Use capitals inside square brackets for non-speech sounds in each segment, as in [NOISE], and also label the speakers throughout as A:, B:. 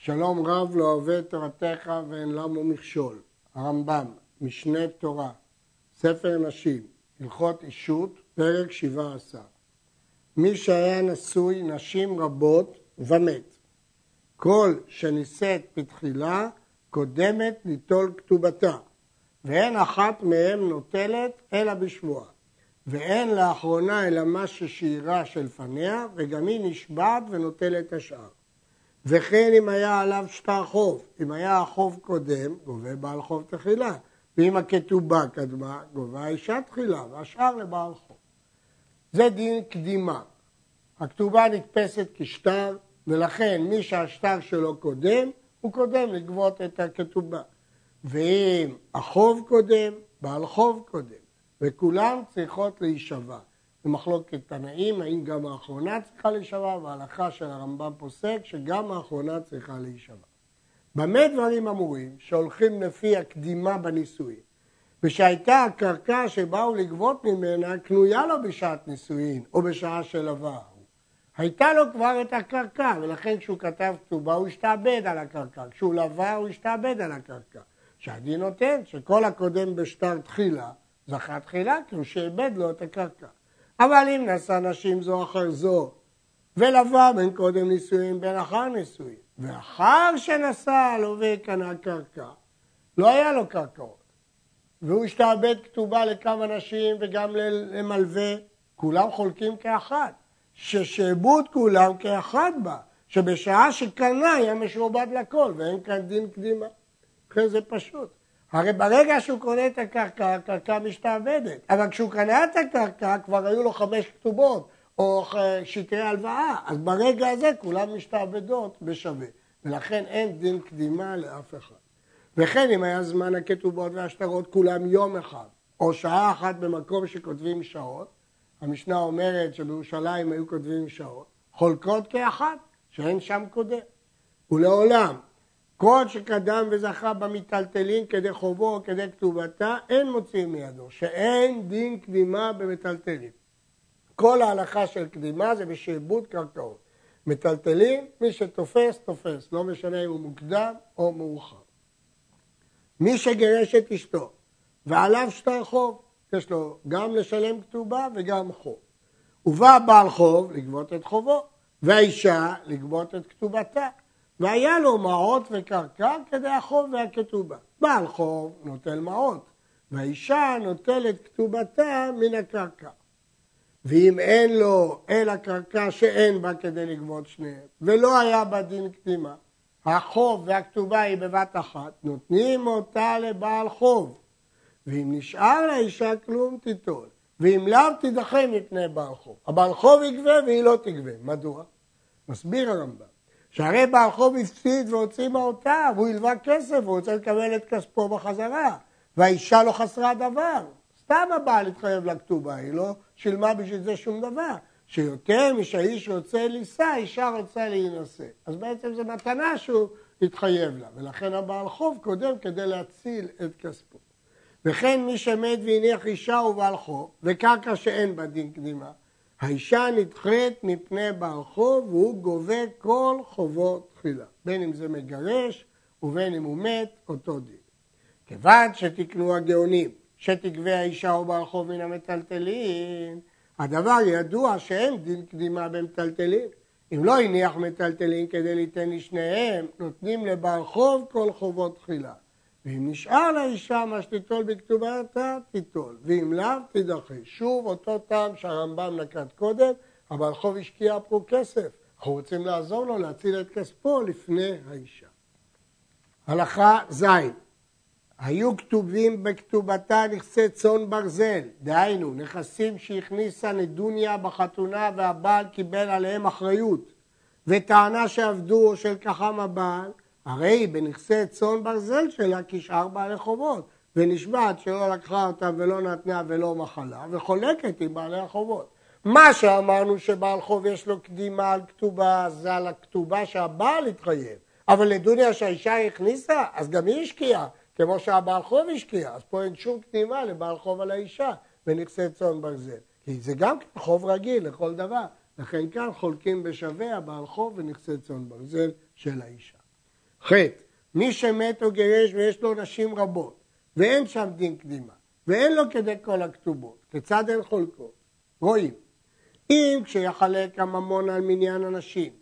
A: שלום רב לא אוהב את תורתך ואין למו מכשול. הרמב"ם, משנה תורה, ספר נשים, הלכות אישות, פרק שבעה עשר. מי שהיה נשוי נשים רבות ומת. כל שנישאת בתחילה קודמת ליטול כתובתה, ואין אחת מהם נוטלת אלא בשבועה. ואין לאחרונה אלא מה ששאירה שלפניה, וגם היא נשבעת ונוטלת השאר. וכן אם היה עליו שטר חוב, אם היה החוב קודם, גובה בעל חוב תחילה, ואם הכתובה קדמה, גובה האישה תחילה, והשאר לבעל חוב. זה דין קדימה. הכתובה נתפסת כשטר, ולכן מי שהשטר שלו קודם, הוא קודם לגבות את הכתובה. ואם החוב קודם, בעל חוב קודם, וכולן צריכות להישבע. במחלוקת תנאים, האם גם האחרונה צריכה להישבע, וההלכה של הרמב"ם פוסק שגם האחרונה צריכה להישבע. במה דברים אמורים שהולכים לפי הקדימה בנישואין, ושהייתה הקרקע שבאו לגבות ממנה קנויה לו בשעת נישואין או בשעה של עבר. הייתה לו כבר את הקרקע, ולכן כשהוא כתב כתובה הוא השתעבד על הקרקע, כשהוא לווה הוא השתעבד על הקרקע. שהדין נותן שכל הקודם בשטר תחילה, זכה תחילה כי הוא שאיבד לו את הקרקע. אבל אם נשא נשים זו אחר זו, ולווה בין קודם נישואין בין אחר נישואין, ואחר שנשא לווה קנה קרקע, לא היה לו קרקעות, והוא השתעבד כתובה לכמה נשים וגם למלווה, כולם חולקים כאחד, ששעבוד כולם כאחד בה, שבשעה שקנה היה משועבד לכל, ואין כאן דין קדימה. לכן זה פשוט. הרי ברגע שהוא קונה את הקרקע, הקרקע משתעבדת. אבל כשהוא קנה את הקרקע, כבר היו לו חמש כתובות, או שטרי הלוואה. אז ברגע הזה כולם משתעבדות בשווה. ולכן אין דין קדימה לאף אחד. וכן אם היה זמן הכתובות והשטרות כולם יום אחד, או שעה אחת במקום שכותבים שעות, המשנה אומרת שבירושלים היו כותבים שעות, חולקות כאחת, שאין שם קודם. ולעולם, כל שקדם וזכה במיטלטלין כדי חובו או כדי כתובתה, אין מוציאים מידו, שאין דין קדימה במטלטלין. כל ההלכה של קדימה זה בשעבוד קרקעות. מטלטלין, מי שתופס, תופס, לא משנה אם הוא מוקדם או מאוחר. מי שגירש את אשתו ועליו שטר חוב, יש לו גם לשלם כתובה וגם חוב. ובא בעל חוב לגבות את חובו, והאישה לגבות את כתובתה. והיה לו מעות וקרקע כדי החוב והכתובה. בעל חוב נוטל מעות, והאישה נוטלת כתובתה מן הקרקע. ואם אין לו אלא קרקע שאין בה כדי לגבות שניהם, ולא היה בה דין קדימה, החוב והכתובה היא בבת אחת, נותנים אותה לבעל חוב. ואם נשאר לאישה כלום תיטול, ואם לאו תידחה מפני בעל חוב. הבעל חוב יגבה והיא לא תגבה. מדוע? מסביר הרמב"ם. שהרי בעל חוב הפסיד והוציא מהותיו, הוא הלווה כסף, הוא רוצה לקבל את כספו בחזרה, והאישה לא חסרה דבר. סתם הבעל התחייב לכתובה, היא לא שילמה בשביל זה שום דבר. שיותר משהאיש רוצה לישא, האישה רוצה להינשא. אז בעצם זו מתנה שהוא התחייב לה, ולכן הבעל חוב קודם כדי להציל את כספו. וכן מי שמת והניח אישה הוא בעל חוב, וקרקע שאין בה דין קדימה, האישה נדחית מפני בעל חוב והוא גובה כל חובו תחילה. בין אם זה מגרש ובין אם הוא מת, אותו דין. כיוון שתקנו הגאונים שתגבה האישה או בעל חוב מן המטלטלין, הדבר ידוע שאין דין קדימה במטלטלין. אם לא הניח מטלטלין כדי ליתן לשניהם, נותנים לבעל חוב כל חובות תחילה. ואם נשאר לאישה מה שתיטול בכתובתה, תיטול, ואם לאו, תידחה. שוב אותו טעם שהרמב"ם נקט קודם, אבל חוב השקיע פה כסף. אנחנו רוצים לעזור לו להציל את כספו לפני האישה. הלכה ז' היו כתובים בכתובתה נכסי צאן ברזל, דהיינו נכסים שהכניסה נדוניה בחתונה והבעל קיבל עליהם אחריות, וטענה שעבדו או שלקחם הבעל, הרי בנכסי צאן ברזל שלה כשאר בעלי חובות, ונשבעת שלא לקחה אותה ולא נתנה ולא מחלה, וחולקת עם בעלי החובות. מה שאמרנו שבעל חוב יש לו קדימה על כתובה, זה על הכתובה שהבעל התחייב. אבל לדוניה שהאישה הכניסה, אז גם היא השקיעה, כמו שהבעל חוב השקיע. אז פה אין שום קדימה לבעל חוב על האישה בנכסי צאן ברזל. כי זה גם כן חוב רגיל לכל דבר. לכן כאן חולקים בשווה הבעל חוב ונכסי צאן ברזל של האישה. ח' מי שמת או גירש ויש לו נשים רבות ואין שם דין קדימה ואין לו כדי כל הכתובות, כיצד הן חולקות? רואים, אם כשיחלק הממון על מניין הנשים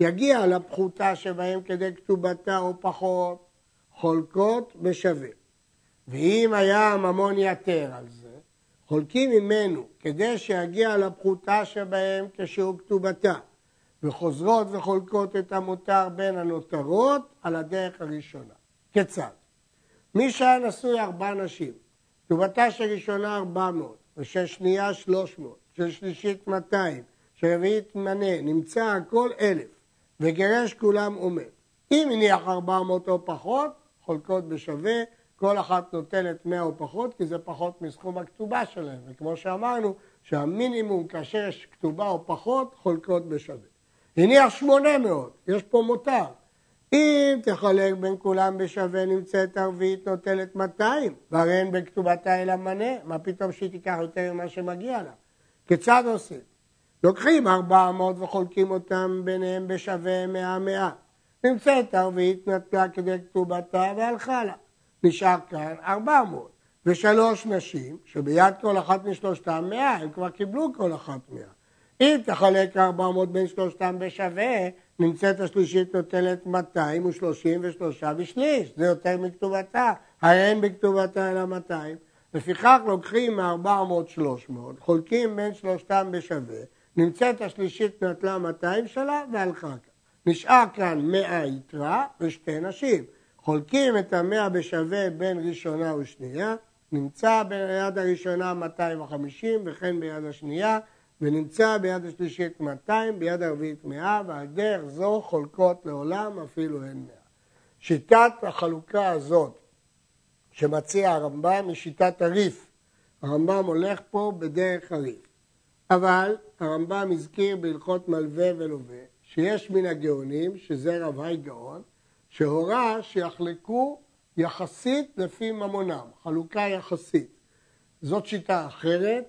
A: יגיע לפחותה שבהם כדי כתובתה או פחות, חולקות בשווה. ואם היה הממון יתר על זה, חולקים ממנו כדי שיגיע לפחותה שבהם כשהוא כתובתה, וחוזרות וחולקות את המותר בין הנותרות על הדרך הראשונה. כיצד? מי שהיה נשוי ארבע נשים, כתובתה של ראשונה ארבע מאות, ושל שנייה שלוש מאות, של שלישית מאתיים, של רביעית מנה, נמצא הכל אלף, וגירש כולם ומת. אם הניח ארבע מאות או פחות, חולקות בשווה, כל אחת נותנת מאה או פחות, כי זה פחות מסכום הכתובה שלהם. וכמו שאמרנו, שהמינימום כאשר יש כתובה או פחות, חולקות בשווה. הניח שמונה מאות, יש פה מותר. אם תחלק בין כולם בשווה נמצאת ערבית נוטלת 200, והרי אין בכתובתה אלא מנה, מה פתאום שהיא תיקח יותר ממה שמגיע לה? כיצד עושים? לוקחים 400 וחולקים אותם ביניהם בשווה 100 100. נמצאת ערבית נטלה כדי כתובתה והלכה לה. נשאר כאן 400. ושלוש נשים, שביד כל אחת משלושתם 100, הם כבר קיבלו כל אחת 100. אם תחלק 400 בין שלושתם בשווה, נמצאת השלישית נוטלת 233 ושליש, זה יותר מכתובתה, הרי אין בכתובתה אלא 200. לפיכך לוקחים מ-400 300, חולקים בין שלושתם בשווה, נמצאת השלישית נטלה 200 שלה והלכה כאן. נשאר כאן 100 יתרה ושתי נשים. חולקים את המאה בשווה בין ראשונה ושנייה, נמצא ביד הראשונה 250 וכן ביד השנייה ונמצא ביד השלישית 200, ביד הרביעית 100, ועל דרך זו חולקות לעולם אפילו הן 100. שיטת החלוקה הזאת שמציע הרמב"ם היא שיטת הריף. הרמב"ם הולך פה בדרך הריף. אבל הרמב"ם הזכיר בהלכות מלווה ולווה שיש מן הגאונים, שזה רב היי גאון, שהורה שיחלקו יחסית לפי ממונם, חלוקה יחסית. זאת שיטה אחרת,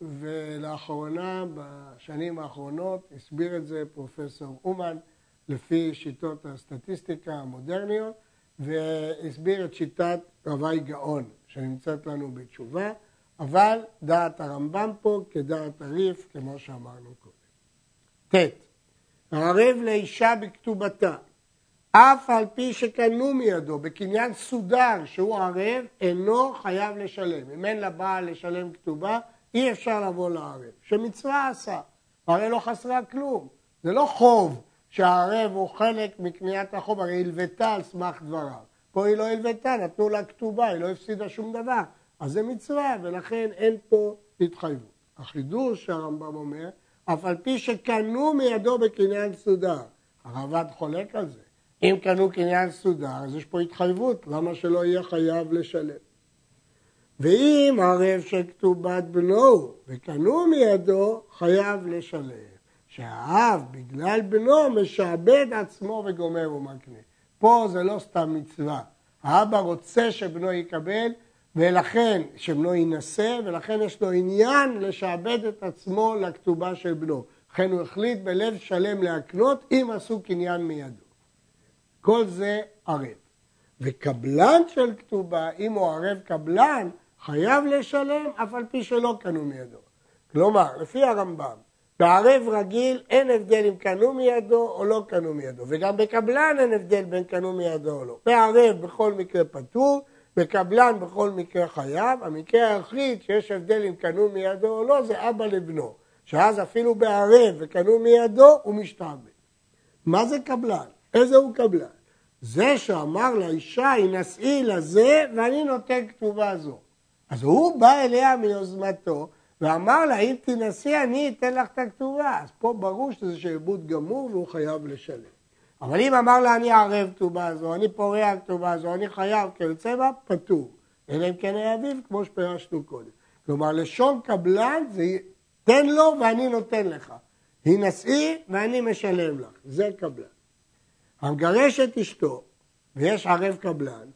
A: ולאחרונה, בשנים האחרונות, הסביר את זה פרופסור אומן לפי שיטות הסטטיסטיקה המודרניות, והסביר את שיטת רבי גאון שנמצאת לנו בתשובה, אבל דעת הרמב"ם פה כדעת הריף, כמו שאמרנו קודם. ט. הערב לאישה בכתובתה, אף על פי שקנו מידו בקניין סודר שהוא ערב, אינו חייב לשלם. אם אין לבעל לשלם כתובה, אי אפשר לבוא לערב, שמצווה עשה, הרי לא חסרה כלום. זה לא חוב שהערב הוא חלק מקניית החוב, הרי הלוותה על סמך דבריו. פה היא לא הלוותה, נתנו לה כתובה, היא לא הפסידה שום דבר. אז זה מצווה, ולכן אין פה התחייבות. החידוש שהרמב"ם אומר, אף על פי שקנו מידו בקניין סודר. הרב"ד חולק על זה. אם קנו קניין סודר, אז יש פה התחייבות, למה שלא יהיה חייב לשלם? ואם ערב של כתובת בנו וקנו מידו, חייב לשלם. שהאב, בגלל בנו, משעבד עצמו וגומר ומקנה. פה זה לא סתם מצווה. האבא רוצה שבנו יקבל, ולכן, שבנו יינשא, ולכן יש לו עניין לשעבד את עצמו לכתובה של בנו. לכן הוא החליט בלב שלם להקנות, אם עשו קניין מידו. כל זה ערב. וקבלן של כתובה, אם הוא ערב קבלן, חייב לשלם אף על פי שלא קנו מידו. כלומר, לפי הרמב"ם, בערב רגיל אין הבדל אם קנו מידו או לא קנו מידו, וגם בקבלן אין הבדל בין קנו מידו או לא. בערב בכל מקרה פטור, בקבלן בכל מקרה חייב, המקרה היחיד שיש הבדל אם קנו מידו או לא זה אבא לבנו, שאז אפילו בערב וקנו מידו הוא משתעבד. מה זה קבלן? איזה הוא קבלן? זה שאמר לאישה, הנשאי לזה ואני נותן כתובה זו. אז הוא בא אליה מיוזמתו ואמר לה, אם תנסי אני אתן לך את הכתובה. אז פה ברור שזה שעבוד גמור והוא חייב לשלם. אבל אם אמר לה, אני ערב כתובה הזו, אני פורע כתובה הזו, אני חייב כיוצא בה, פטור. אלא אם כן היה אביו, כמו שפירשנו קודם. כלומר, לשון קבלן זה תן לו ואני נותן לך. הנשאי ואני משלם לך. זה קבלן. המגרש את אשתו, ויש ערב קבלן,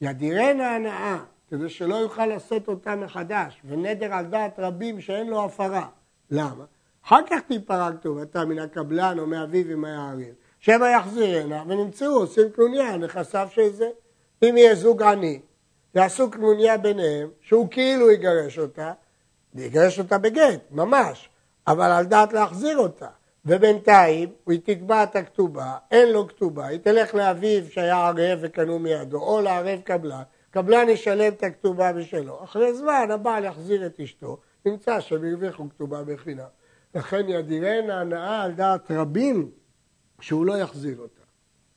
A: ידירנה הנאה כדי שלא יוכל לשאת אותה מחדש, ונדר על דעת רבים שאין לו הפרה. למה? אחר כך תיפרע כתובתה מן הקבלן או מאביו היה ערב. שמא יחזירנה ונמצאו עושים קנוניה, נכסיו של זה. אם יהיה זוג עני, יעשו קנוניה ביניהם, שהוא כאילו יגרש אותה, ויגרש אותה בגט, ממש, אבל על דעת להחזיר אותה. ובינתיים היא תקבע את הכתובה, אין לו כתובה, היא תלך לאביו שהיה ערב וקנו מידו, או לערב קבלן, קבלן ישלם את הכתובה בשלו. אחרי זמן הבעל יחזיר את אשתו, נמצא שהם הרוויחו כתובה בחינם. לכן ידירנה הנאה על דעת רבים שהוא לא יחזיר אותה.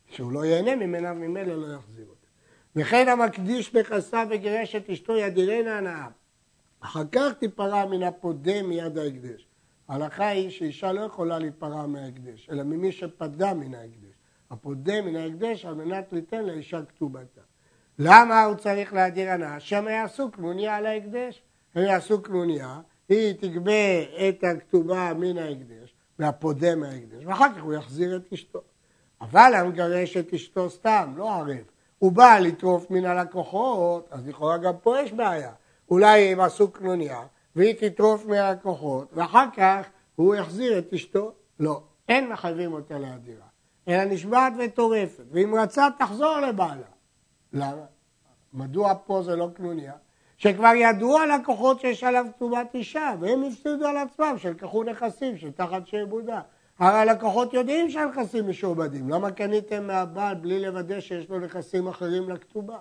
A: שהוא לא ייהנה ממנה וממילא לא יחזיר אותה. וכן המקדיש בכסה וגירש את אשתו ידירנה הנאה. אחר כך תיפרע מן הפודה מיד ההקדש. ההלכה היא שאישה לא יכולה להיפרע מההקדש, אלא ממי שפדה מן ההקדש. הפודה מן ההקדש על מנת ליתן לאישה כתובתה. למה הוא צריך להדיר הנאה? שם יעשו קנוניה על ההקדש. הם יעשו קנוניה, היא תגבה את הכתובה מן ההקדש והפודה מההקדש, ואחר כך הוא יחזיר את אשתו. אבל המגרש את אשתו סתם, לא ערב. הוא בא לטרוף מן הלקוחות, אז לכאורה גם פה יש בעיה. אולי הם עשו קנוניה, והיא תטרוף מהלקוחות, ואחר כך הוא יחזיר את אשתו. לא, אין מחייבים אותה להדירה, אלא נשבעת וטורפת, ואם רצה תחזור לבעלה. למה? מדוע פה זה לא קנוניה? שכבר ידעו הלקוחות שיש עליו כתובת אישה, והם הפסידו על עצמם שלקחו נכסים שתחת שעבודה. הרי הלקוחות יודעים שהנכסים משועבדים, למה קניתם מהבעל בלי לוודא שיש לו נכסים אחרים לכתובה?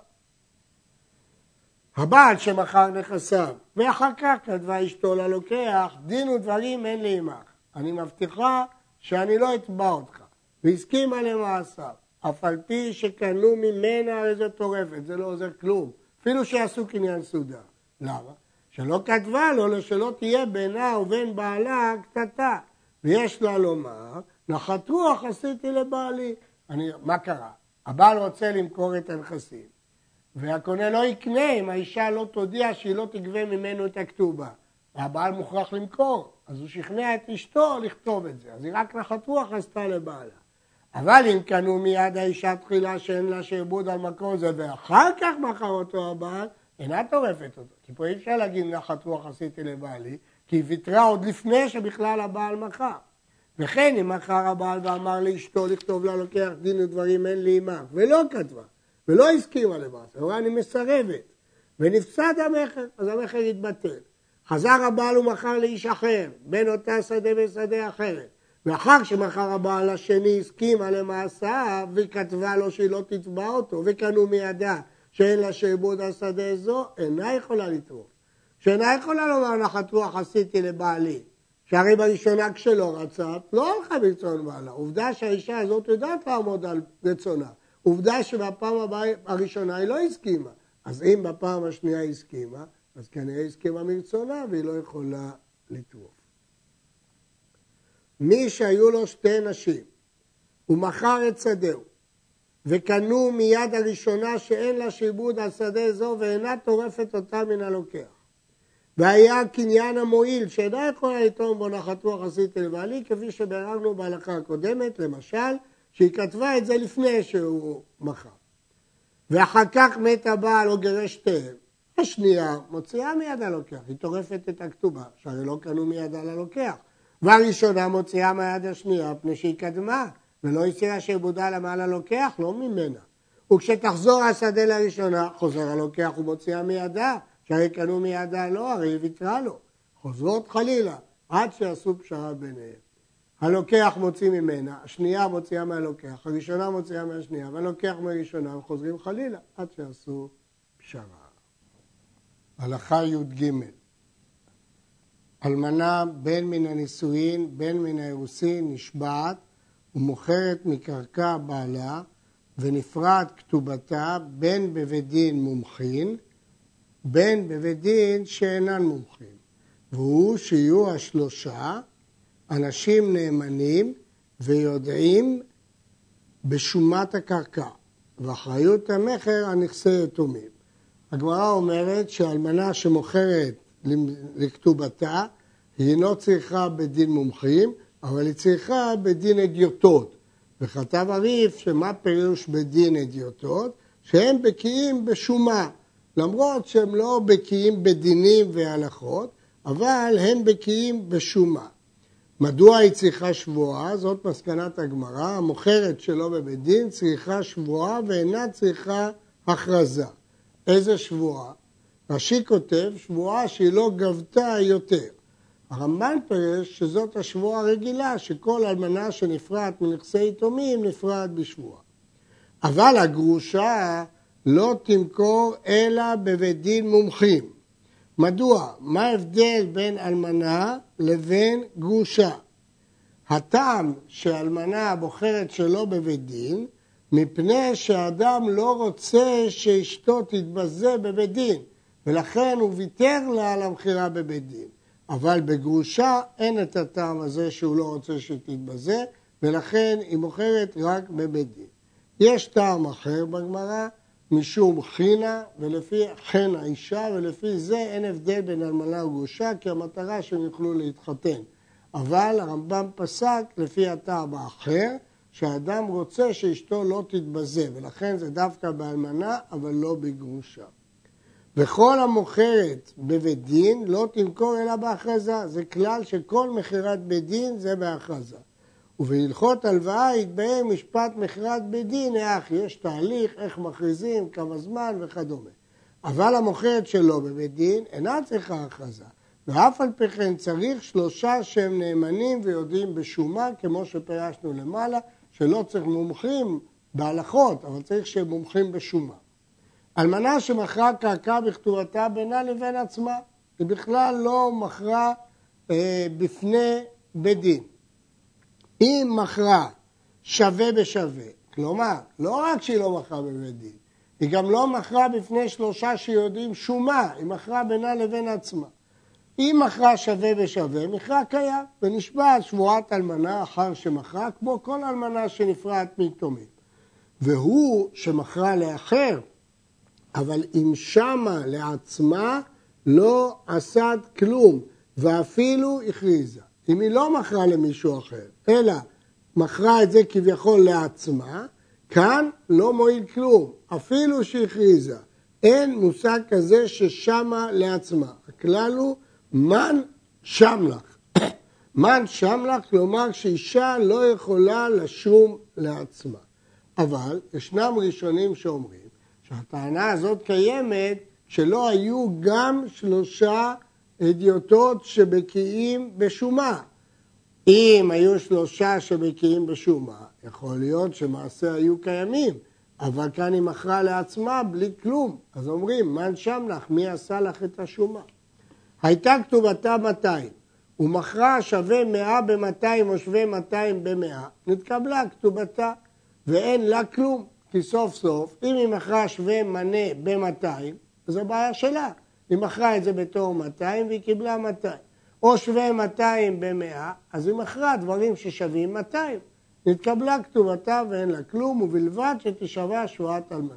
A: הבעל שמכר נכסיו, ואחר כך כתבה אשתו ללוקח, דין ודברים אין לי עמך. אני מבטיחה שאני לא אתבע אותך. והסכימה למעשיו. אף על פי שקנו ממנה הרי זו טורפת, זה לא עוזר כלום. אפילו שיעשו קניין סודר. למה? שלא כתבה לו שלא תהיה בינה ובין בעלה קטטה. ויש לה לומר, נחת רוח עשיתי לבעלי. אני, מה קרה? הבעל רוצה למכור את הנכסים, והקונה לא יקנה אם האישה לא תודיע שהיא לא תגבה ממנו את הכתובה. והבעל מוכרח למכור, אז הוא שכנע את אשתו לכתוב את זה. אז היא רק נחת רוח עשתה לבעלה. אבל אם קנו מיד האישה תחילה שאין לה שעבוד על מקום זה ואחר כך מכר אותו הבעל, אינה טורפת אותו. כי פה אי אפשר להגיד נחת רוח עשיתי לבעלי, כי היא ויתרה עוד לפני שבכלל הבעל מכר. וכן אם מכר הבעל ואמר לאשתו לכתוב לה לוקח דין ודברים אין לי עמך, ולא כתבה, ולא הסכימה למעשה, אמרה אני מסרבת, ונפסד המכר, אז המכר יתבטל. חזר הבעל ומכר לאיש אחר, בין אותה שדה ושדה אחרת. ואחר שמכר הבעל השני הסכימה למעשיו וכתבה לו שהיא לא תתבע אותו וקנו מידה שאין לה שעבוד השדה זו, אינה יכולה לטרוף. שאינה יכולה לומר נחת רוח עשיתי לבעלי. שהרי בראשונה כשלא רצה, לא הלכה ברצון בעלה. עובדה שהאישה הזאת יודעת לעמוד על רצונה. עובדה שבפעם הראשונה היא לא הסכימה. אז אם בפעם השנייה היא הסכימה, אז כנראה הסכימה מרצונה והיא לא יכולה לטרוף. מי שהיו לו שתי נשים, הוא מכר את שדהו, וקנו מיד הראשונה שאין לה שיבוד על שדה זו ואינה טורפת אותה מן הלוקח. והיה קניין המועיל שאינה יכולה לטעום בו נחת רוח עשיתי לבעלי, כפי שביררנו בהלכה הקודמת, למשל, שהיא כתבה את זה לפני שהוא מכר. ואחר כך מת הבעל או גירש שתיהם. השנייה מוציאה מיד הלוקח, היא טורפת את הכתובה, שהרי לא קנו מיד על הלוקח. והראשונה מוציאה מהיד השנייה פני שהיא קדמה, ולא הסירה שעבודה למעלה לוקח, לא ממנה. וכשתחזור השדה לראשונה, חוזר הלוקח ומוציאה מידה, שהרי קנו מידה לא, הרי היא ויתרה לו. חוזרות חלילה, עד שיעשו פשרה ביניהם. הלוקח מוציא ממנה, השנייה מוציאה מהלוקח, הראשונה מוציאה מהשנייה, והלוקח מהראשונה, וחוזרים חלילה, עד שיעשו פשרה. הלכה י"ג אלמנה בין מן הנישואין בין מן האירוסין נשבעת ומוכרת מקרקע בעלה ונפרעת כתובתה בין בבית דין מומחין בין בבית דין שאינן מומחין והוא שיהיו השלושה אנשים נאמנים ויודעים בשומת הקרקע ואחריות המכר על נכסי יתומים. הגמרא אומרת שאלמנה שמוכרת לכתובתה, היא אינו צריכה בדין מומחים, אבל היא צריכה בדין אדיוטות. וכתב הריף שמה פירוש בדין אדיוטות? שהם בקיאים בשומה, למרות שהם לא בקיאים בדינים והלכות, אבל הם בקיאים בשומה. מדוע היא צריכה שבועה? זאת מסקנת הגמרא. המוכרת שלא בבית דין צריכה שבועה ואינה צריכה הכרזה. איזה שבועה? רש"י כותב שבועה שהיא לא גבתה יותר. הרמב"ן פירש שזאת השבועה הרגילה, שכל אלמנה שנפרעת מנכסי יתומים נפרעת בשבועה. אבל הגרושה לא תמכור אלא בבית דין מומחים. מדוע? מה ההבדל בין אלמנה לבין גרושה? הטעם שאלמנה בוחרת שלא בבית דין, מפני שאדם לא רוצה שאשתו תתבזה בבית דין, ולכן הוא ויתר לה על המכירה בבית דין. אבל בגרושה אין את הטעם הזה שהוא לא רוצה שתתבזה, ולכן היא מוכרת רק בבית דין. יש טעם אחר בגמרא, משום חינה, ולפי חן האישה, ולפי זה אין הבדל בין אלמנה וגרושה, כי המטרה שהם יוכלו להתחתן. אבל הרמב"ם פסק לפי הטעם האחר, שהאדם רוצה שאשתו לא תתבזה, ולכן זה דווקא באלמנה, אבל לא בגרושה. וכל המוכרת בבית דין לא תמכור אלא בהכרזה. זה כלל שכל מכירת בית דין זה בהכרזה. ובהלכות הלוואה יתבהר משפט מכירת בית דין, איך יש תהליך, איך מכריזים, כמה זמן וכדומה. אבל המוכרת שלו בבית דין אינה צריכה הכרזה. ואף על פי כן צריך שלושה שהם נאמנים ויודעים בשומה, כמו שפירשנו למעלה, שלא צריך מומחים בהלכות, אבל צריך שהם מומחים בשומה. אלמנה שמכרה קרקע בכתובתה בינה לבין עצמה, היא בכלל לא מכרה אה, בפני בית דין. אם מכרה שווה בשווה, כלומר, לא רק שהיא לא מכרה בבית דין, היא גם לא מכרה בפני שלושה שיודעים שומה, היא מכרה בינה לבין עצמה. אם מכרה שווה בשווה, מכרה קיים, ונשבע שבועת אלמנה אחר שמכרה, כמו כל אלמנה שנפרעת מיתומים. והוא שמכרה לאחר, אבל אם שמה לעצמה לא עשת כלום, ואפילו הכריזה. אם היא לא מכרה למישהו אחר, אלא מכרה את זה כביכול לעצמה, כאן לא מועיל כלום, אפילו שהכריזה. אין מושג כזה ששמה לעצמה. הכלל הוא מן שם לך. [COUGHS] מן שם לך, כלומר שאישה לא יכולה לשום לעצמה. אבל ישנם ראשונים שאומרים שהטענה הזאת קיימת שלא היו גם שלושה הדיוטות שבקיאים בשומה. אם היו שלושה שבקיאים בשומה, יכול להיות שמעשה היו קיימים, אבל כאן היא מכרה לעצמה בלי כלום. אז אומרים, מן שם לך, מי עשה לך את השומה? הייתה כתובתה 200, ומכרה שווה 100 ב-200 או שווה 200 ב-100, נתקבלה כתובתה, ואין לה כלום. כי סוף סוף, אם היא מכרה שווה מנה ב-200, זו בעיה שלה. היא מכרה את זה בתור 200 והיא קיבלה 200. או שווה 200 ב-100, אז היא מכרה דברים ששווים 200. נתקבלה כתובתה ואין לה כלום, ובלבד שתשווה שבועת אלמנה.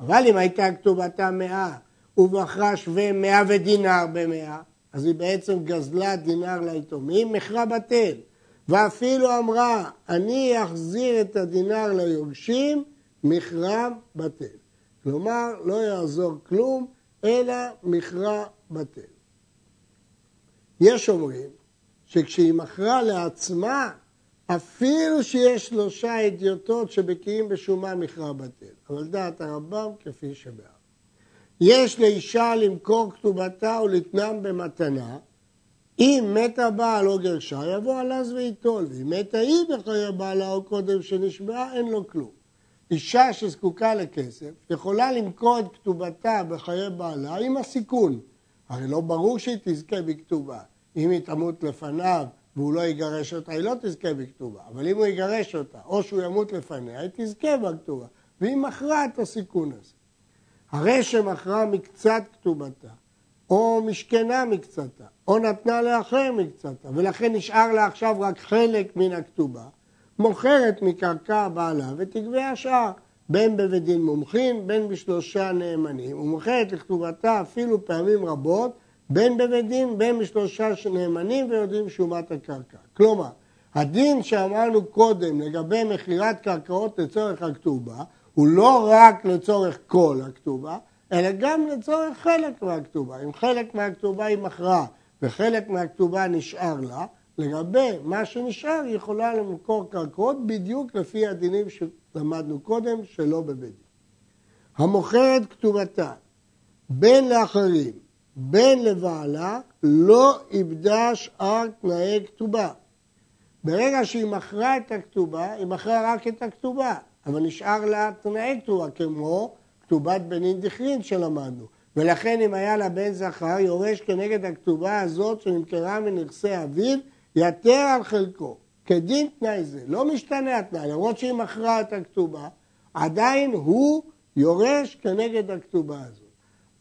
A: אבל אם הייתה כתובתה 100 ומכרה שווה 100 ודינר ב-100, אז היא בעצם גזלה דינר ליתומים, מכרה בטל. ואפילו אמרה, אני אחזיר את הדינר ליורשים, מכרה בטל. כלומר, לא יעזור כלום, אלא מכרה בטל. יש אומרים שכשהיא מכרה לעצמה, אפילו שיש שלושה אדיוטות שבקיאים בשומה מכרה בטל. אבל דעת הרמב"ם כפי שבאר. יש לאישה למכור כתובתה ולתנם במתנה, אם מתה בעל או גרשה, יבוא עלז וייטול, ואם מתה היא בחיי בעלה או קודם שנשבעה, אין לו כלום. אישה שזקוקה לכסף יכולה למכור את כתובתה בחיי בעלה עם הסיכון. הרי לא ברור שהיא תזכה בכתובה. אם היא תמות לפניו והוא לא יגרש אותה, היא לא תזכה בכתובה. אבל אם הוא יגרש אותה, או שהוא ימות לפניה, היא תזכה בכתובה. והיא מכרה את הסיכון הזה. הרי שמכרה מקצת כתובתה, או משכנה מקצתה, או נתנה לאחר מקצתה, ולכן נשאר לה עכשיו רק חלק מן הכתובה, מוכרת מקרקע בעלה ותגבה השאר, בין בבית דין מומחים, בין בשלושה נאמנים, ומוכרת לכתובתה אפילו פעמים רבות, בין בבית דין, בין בשלושה נאמנים ויודעים שומת הקרקע. כלומר, הדין שאמרנו קודם לגבי מכירת קרקעות לצורך הכתובה, הוא לא רק לצורך כל הכתובה, אלא גם לצורך חלק מהכתובה. אם חלק מהכתובה היא מכרה וחלק מהכתובה נשאר לה, לגבי מה שנשאר, היא יכולה למכור קרקעות בדיוק לפי הדינים שלמדנו קודם, שלא בבית דין. המוכרת כתובתה בין לאחרים, בין לבעלה, לא איבדה שאר תנאי כתובה. ברגע שהיא מכרה את הכתובה, היא מכרה רק את הכתובה, אבל נשאר לה תנאי כתובה, כמו כתובת בנין דכרין שלמדנו. ולכן אם היה לה בן זכר, יורש כנגד הכתובה הזאת שנמכרה מנכסי אביו, יתר על חלקו. כדין תנאי זה. לא משתנה התנאי, למרות שהיא מכרה את הכתובה, עדיין הוא יורש כנגד הכתובה הזאת.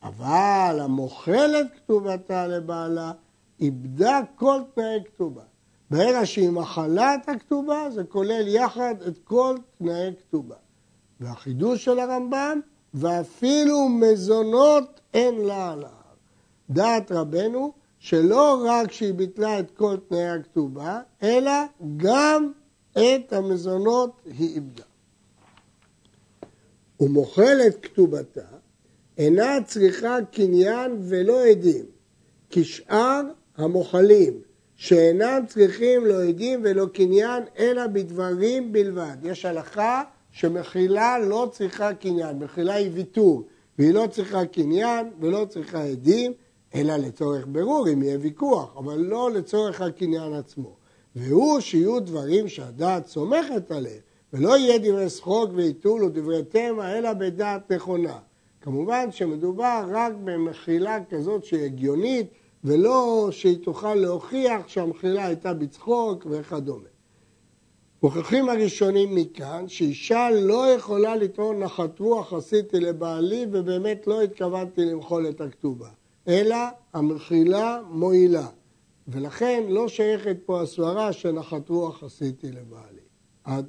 A: אבל המוכלת כתובתה לבעלה, איבדה כל תנאי כתובה. ברגע שהיא מחלה את הכתובה, זה כולל יחד את כל תנאי כתובה. והחידוש של הרמב"ם, ואפילו מזונות אין לה עליו. דעת רבנו, שלא רק שהיא ביטלה את כל תנאי הכתובה, אלא גם את המזונות היא איבדה. ומוכלת כתובתה אינה צריכה קניין ולא עדים, כשאר המוכלים שאינם צריכים לא עדים ולא קניין אלא בדברים בלבד. יש הלכה שמכילה לא צריכה קניין, מכילה היא ויתור, והיא לא צריכה קניין ולא צריכה עדים, אלא לצורך ברור, אם יהיה ויכוח, אבל לא לצורך הקניין עצמו. והוא שיהיו דברים שהדעת סומכת עליהם, ולא יהיה דברי שחוק ועיתול ודברי תמה, אלא בדעת נכונה. כמובן שמדובר רק במחילה כזאת שהיא הגיונית, ולא שהיא תוכל להוכיח שהמחילה הייתה בצחוק וכדומה. מוכיחים הראשונים מכאן שאישה לא יכולה לטעון נחת רוח עשיתי לבעלי ובאמת לא התכוונתי למחול את הכתובה, אלא המחילה מועילה. ולכן לא שייכת פה הסברה שנחת רוח עשיתי לבעלי. עד